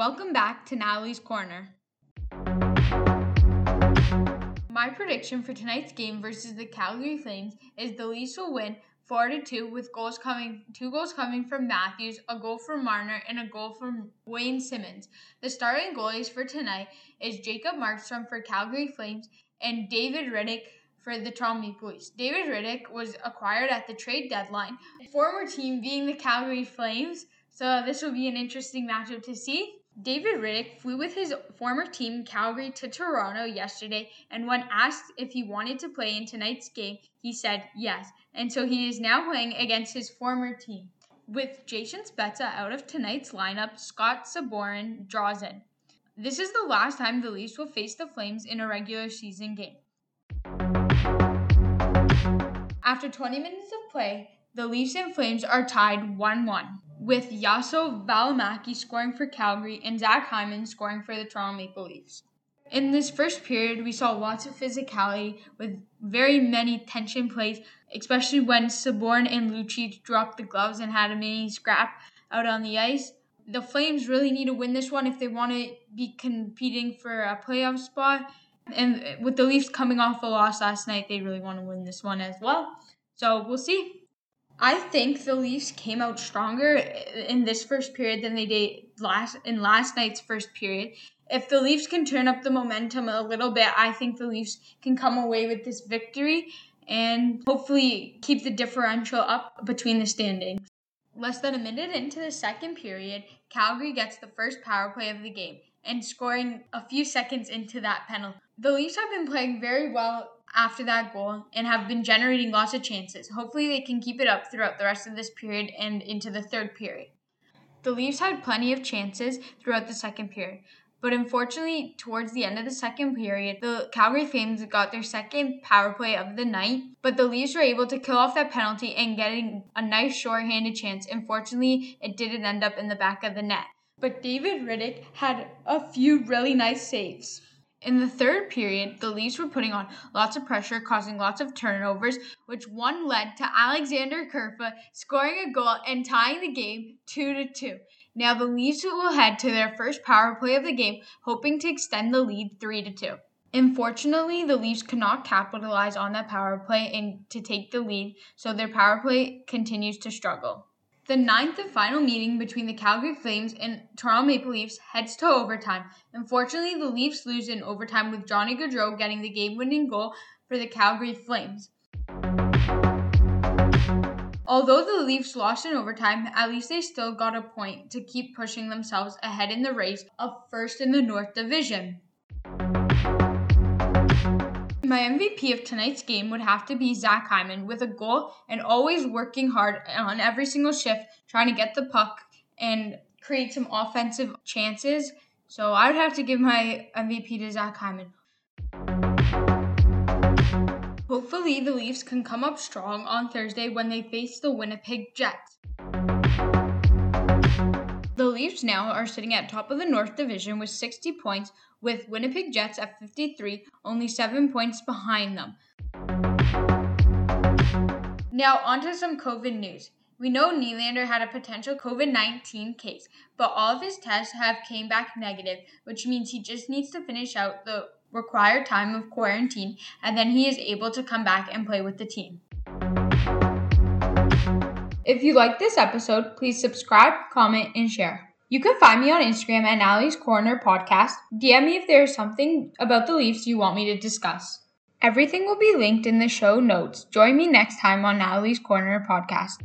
welcome back to Natalie's Corner. My prediction for tonight's game versus the Calgary Flames is the Leafs will win 4 to 2 with goals coming two goals coming from Matthews, a goal from Marner, and a goal from Wayne Simmonds. The starting goalies for tonight is Jacob Markstrom for Calgary Flames and David Rittich for the Toronto Leafs. David Rittich was acquired at the trade deadline, former team being the Calgary Flames. So this will be an interesting matchup to see. David Rittich flew with his former team Calgary to Toronto yesterday, and when asked if he wanted to play in tonight's game, he said yes. And so he is now playing against his former team. With Jason Spezza out of tonight's lineup, Scott Sabourin draws in. This is the last time the Leafs will face the Flames in a regular season game. After 20 minutes of play, the Leafs and Flames are tied 1 1 with Juuso Valimaki scoring for Calgary and Zach Hyman scoring for the Toronto Maple Leafs. In this first period, we saw lots of physicality with very many tension plays, especially when Sabourin and Lucic dropped the gloves and had a mini scrap out on the ice. The Flames really need to win this one if they want to be competing for a playoff spot. And with the Leafs coming off a loss last night, they really want to win this one as well. So we'll see. I think the Leafs came out stronger in this first period than they did last in last night's first period. If the Leafs can turn up the momentum a little bit, I think the Leafs can come away with this victory and hopefully keep the differential up between the standings. Less than a minute into the second period, Calgary gets the first power play of the game and scoring a few seconds into that penalty. The Leafs have been playing very well after that goal and have been generating lots of chances. Hopefully, they can keep it up throughout the rest of this period and into the third period. The Leafs had plenty of chances throughout the second period, but unfortunately, towards the end of the second period, the Calgary Flames got their second power play of the night, but the Leafs were able to kill off that penalty and getting a nice short-handed chance. Unfortunately, it didn't end up in the back of the net. But David Rittich had a few really nice saves. In the third period, the Leafs were putting on lots of pressure, causing lots of turnovers, which one led to Alexander Kerfoot scoring a goal and tying the game 2 to 2. Now the Leafs will head to their first power play of the game, hoping to extend the lead 3 to 2. Unfortunately, the Leafs could not capitalize on that power play and to take the lead, so their power play continues to struggle. The ninth and final meeting between the Calgary Flames and Toronto Maple Leafs heads to overtime. Unfortunately, the Leafs lose in overtime with Johnny Gaudreau getting the game-winning goal for the Calgary Flames. Although the Leafs lost in overtime, at least they still got a point to keep pushing themselves ahead in the race of first in the North Division. My MVP of tonight's game would have to be Zach Hyman with a goal and always working hard on every single shift, trying to get the puck and create some offensive chances. So I would have to give my MVP to Zach Hyman. Hopefully, the Leafs can come up strong on Thursday when they face the Winnipeg Jets. Leafs now are sitting at top of the North Division with 60 points, with Winnipeg Jets at 53, only 7 points behind them. Now, onto some COVID news. We know Nylander had a potential COVID 19 case, but all of his tests have came back negative, which means he just needs to finish out the required time of quarantine and then he is able to come back and play with the team. If you like this episode, please subscribe, comment, and share. You can find me on Instagram at Natalie's Corner Podcast. DM me if there is something about the Leafs you want me to discuss. Everything will be linked in the show notes. Join me next time on Natalie's Corner Podcast.